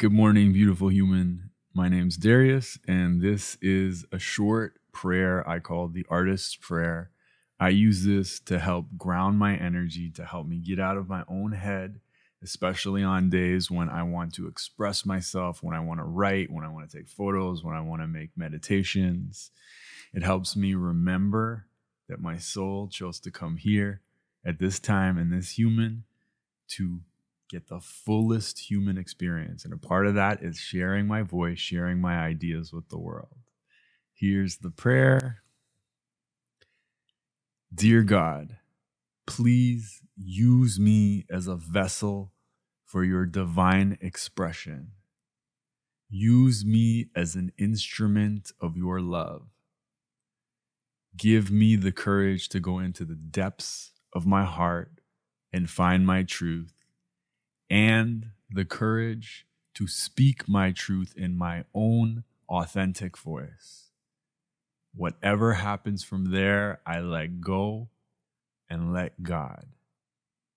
Good morning, beautiful human. My name's Darius, and this is a short prayer I call the Artist's Prayer. I use this to help ground my energy, to help me get out of my own head, especially on days when I want to express myself, when I want to write, when I want to take photos, when I want to make meditations. It helps me remember that my soul chose to come here at this time in this human to get the fullest human experience. And a part of that is sharing my voice, sharing my ideas with the world. Here's the prayer Dear God, please use me as a vessel for your divine expression. Use me as an instrument of your love. Give me the courage to go into the depths of my heart and find my truth and the courage to speak my truth in my own authentic voice. Whatever happens from there, I let go and let God.